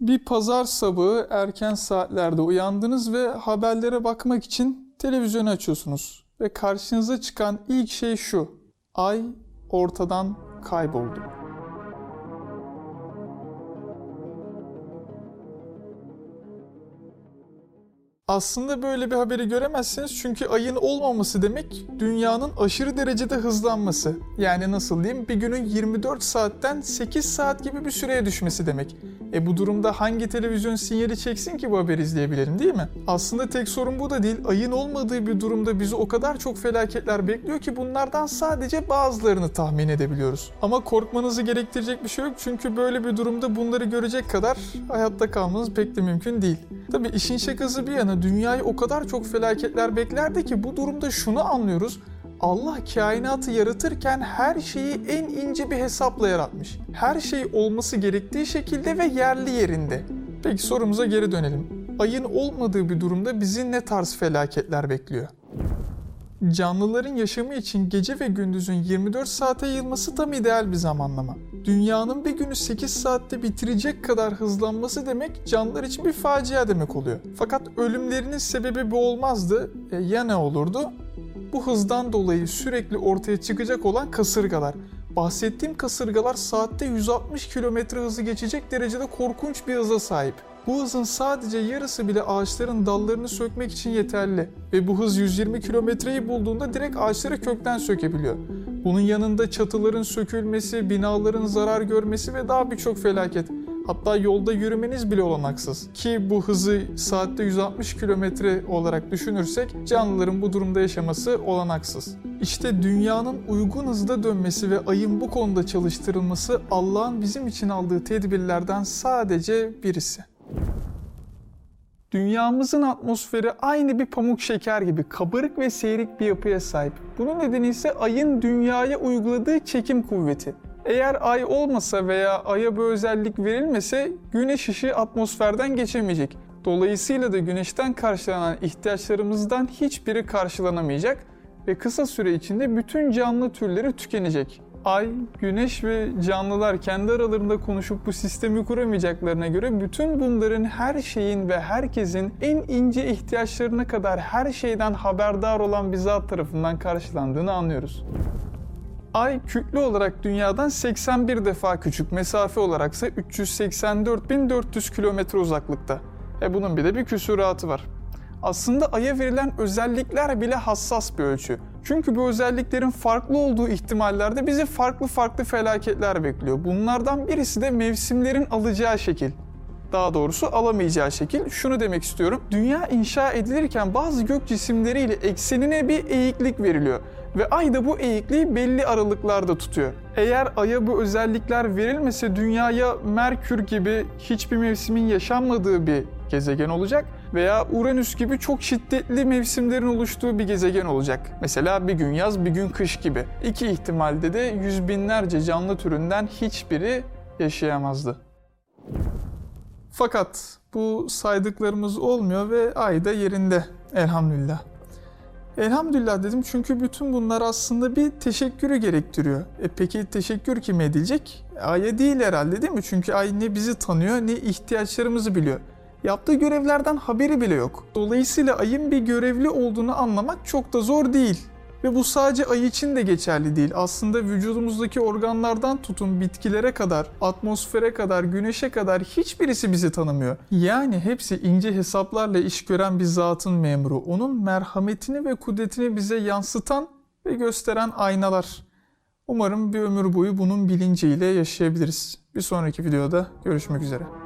Bir pazar sabahı erken saatlerde uyandınız ve haberlere bakmak için televizyonu açıyorsunuz. Ve karşınıza çıkan ilk şey şu. Ay ortadan kayboldu. Aslında böyle bir haberi göremezsiniz çünkü ayın olmaması demek dünyanın aşırı derecede hızlanması. Yani nasıl diyeyim bir günün 24 saatten 8 saat gibi bir süreye düşmesi demek. E bu durumda hangi televizyon sinyali çeksin ki bu haberi izleyebilelim değil mi? Aslında tek sorun bu da değil. Ayın olmadığı bir durumda bizi o kadar çok felaketler bekliyor ki bunlardan sadece bazılarını tahmin edebiliyoruz. Ama korkmanızı gerektirecek bir şey yok çünkü böyle bir durumda bunları görecek kadar hayatta kalmanız pek de mümkün değil. Tabi işin şakası bir yana dünyayı o kadar çok felaketler beklerdi ki bu durumda şunu anlıyoruz. Allah kainatı yaratırken her şeyi en ince bir hesapla yaratmış. Her şey olması gerektiği şekilde ve yerli yerinde. Peki sorumuza geri dönelim. Ayın olmadığı bir durumda bizi ne tarz felaketler bekliyor? Canlıların yaşamı için gece ve gündüzün 24 saate yayılması tam ideal bir zamanlama. Dünyanın bir günü 8 saatte bitirecek kadar hızlanması demek canlılar için bir facia demek oluyor. Fakat ölümlerinin sebebi bu olmazdı. E, ya ne olurdu? Bu hızdan dolayı sürekli ortaya çıkacak olan kasırgalar. Bahsettiğim kasırgalar saatte 160 km hızı geçecek derecede korkunç bir hıza sahip. Bu hızın sadece yarısı bile ağaçların dallarını sökmek için yeterli ve bu hız 120 kilometreyi bulduğunda direkt ağaçları kökten sökebiliyor. Bunun yanında çatıların sökülmesi, binaların zarar görmesi ve daha birçok felaket. Hatta yolda yürümeniz bile olanaksız. Ki bu hızı saatte 160 kilometre olarak düşünürsek canlıların bu durumda yaşaması olanaksız. İşte dünyanın uygun hızda dönmesi ve ayın bu konuda çalıştırılması Allah'ın bizim için aldığı tedbirlerden sadece birisi. Dünyamızın atmosferi aynı bir pamuk şeker gibi kabarık ve seyrek bir yapıya sahip. Bunun nedeni ise ayın dünyaya uyguladığı çekim kuvveti. Eğer ay olmasa veya aya bu özellik verilmese güneş ışığı atmosferden geçemeyecek. Dolayısıyla da güneşten karşılanan ihtiyaçlarımızdan hiçbiri karşılanamayacak ve kısa süre içinde bütün canlı türleri tükenecek. Ay, güneş ve canlılar kendi aralarında konuşup bu sistemi kuramayacaklarına göre bütün bunların her şeyin ve herkesin en ince ihtiyaçlarına kadar her şeyden haberdar olan bir zat tarafından karşılandığını anlıyoruz. Ay kütle olarak dünyadan 81 defa küçük, mesafe olaraksa 384.400 kilometre uzaklıkta. E bunun bir de bir küsuratı var. Aslında Ay'a verilen özellikler bile hassas bir ölçü. Çünkü bu özelliklerin farklı olduğu ihtimallerde bizi farklı farklı felaketler bekliyor. Bunlardan birisi de mevsimlerin alacağı şekil. Daha doğrusu alamayacağı şekil. Şunu demek istiyorum. Dünya inşa edilirken bazı gök cisimleriyle eksenine bir eğiklik veriliyor ve ay da bu eğikliği belli aralıklarda tutuyor. Eğer aya bu özellikler verilmese dünyaya Merkür gibi hiçbir mevsimin yaşanmadığı bir gezegen olacak veya Uranüs gibi çok şiddetli mevsimlerin oluştuğu bir gezegen olacak. Mesela bir gün yaz, bir gün kış gibi. İki ihtimalde de yüz binlerce canlı türünden hiçbiri yaşayamazdı. Fakat bu saydıklarımız olmuyor ve ay da yerinde elhamdülillah. Elhamdülillah dedim çünkü bütün bunlar aslında bir teşekkürü gerektiriyor. E peki teşekkür kime edilecek? Ay'a değil herhalde değil mi? Çünkü ay ne bizi tanıyor ne ihtiyaçlarımızı biliyor. Yaptığı görevlerden haberi bile yok. Dolayısıyla ayın bir görevli olduğunu anlamak çok da zor değil. Ve bu sadece ay için de geçerli değil. Aslında vücudumuzdaki organlardan tutun bitkilere kadar, atmosfere kadar, güneşe kadar hiçbirisi bizi tanımıyor. Yani hepsi ince hesaplarla iş gören bir zatın memuru. Onun merhametini ve kudretini bize yansıtan ve gösteren aynalar. Umarım bir ömür boyu bunun bilinciyle yaşayabiliriz. Bir sonraki videoda görüşmek üzere.